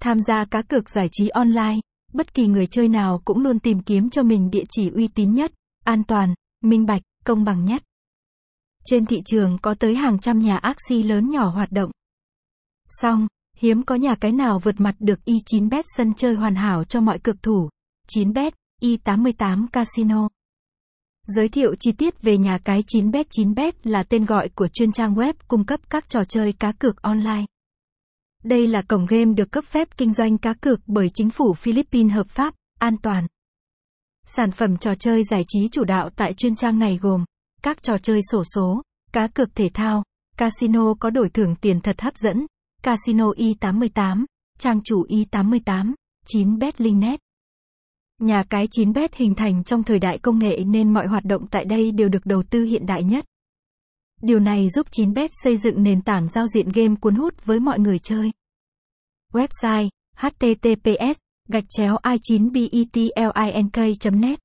Tham gia cá cược giải trí online, bất kỳ người chơi nào cũng luôn tìm kiếm cho mình địa chỉ uy tín nhất, an toàn, minh bạch, công bằng nhất. Trên thị trường có tới hàng trăm nhà axi lớn nhỏ hoạt động. Song, hiếm có nhà cái nào vượt mặt được e Y9bet sân chơi hoàn hảo cho mọi cực thủ. 9bet, Y88 e Casino. Giới thiệu chi tiết về nhà cái 9bet 9bet là tên gọi của chuyên trang web cung cấp các trò chơi cá cược online. Đây là cổng game được cấp phép kinh doanh cá cược bởi chính phủ Philippines hợp pháp, an toàn. Sản phẩm trò chơi giải trí chủ đạo tại chuyên trang này gồm các trò chơi sổ số, cá cược thể thao, casino có đổi thưởng tiền thật hấp dẫn, casino e Y88, trang chủ e Y88, 9bet Linknet. Nhà cái 9bet hình thành trong thời đại công nghệ nên mọi hoạt động tại đây đều được đầu tư hiện đại nhất. Điều này giúp 9bet xây dựng nền tảng giao diện game cuốn hút với mọi người chơi. Website https gạch chéo i9betlink net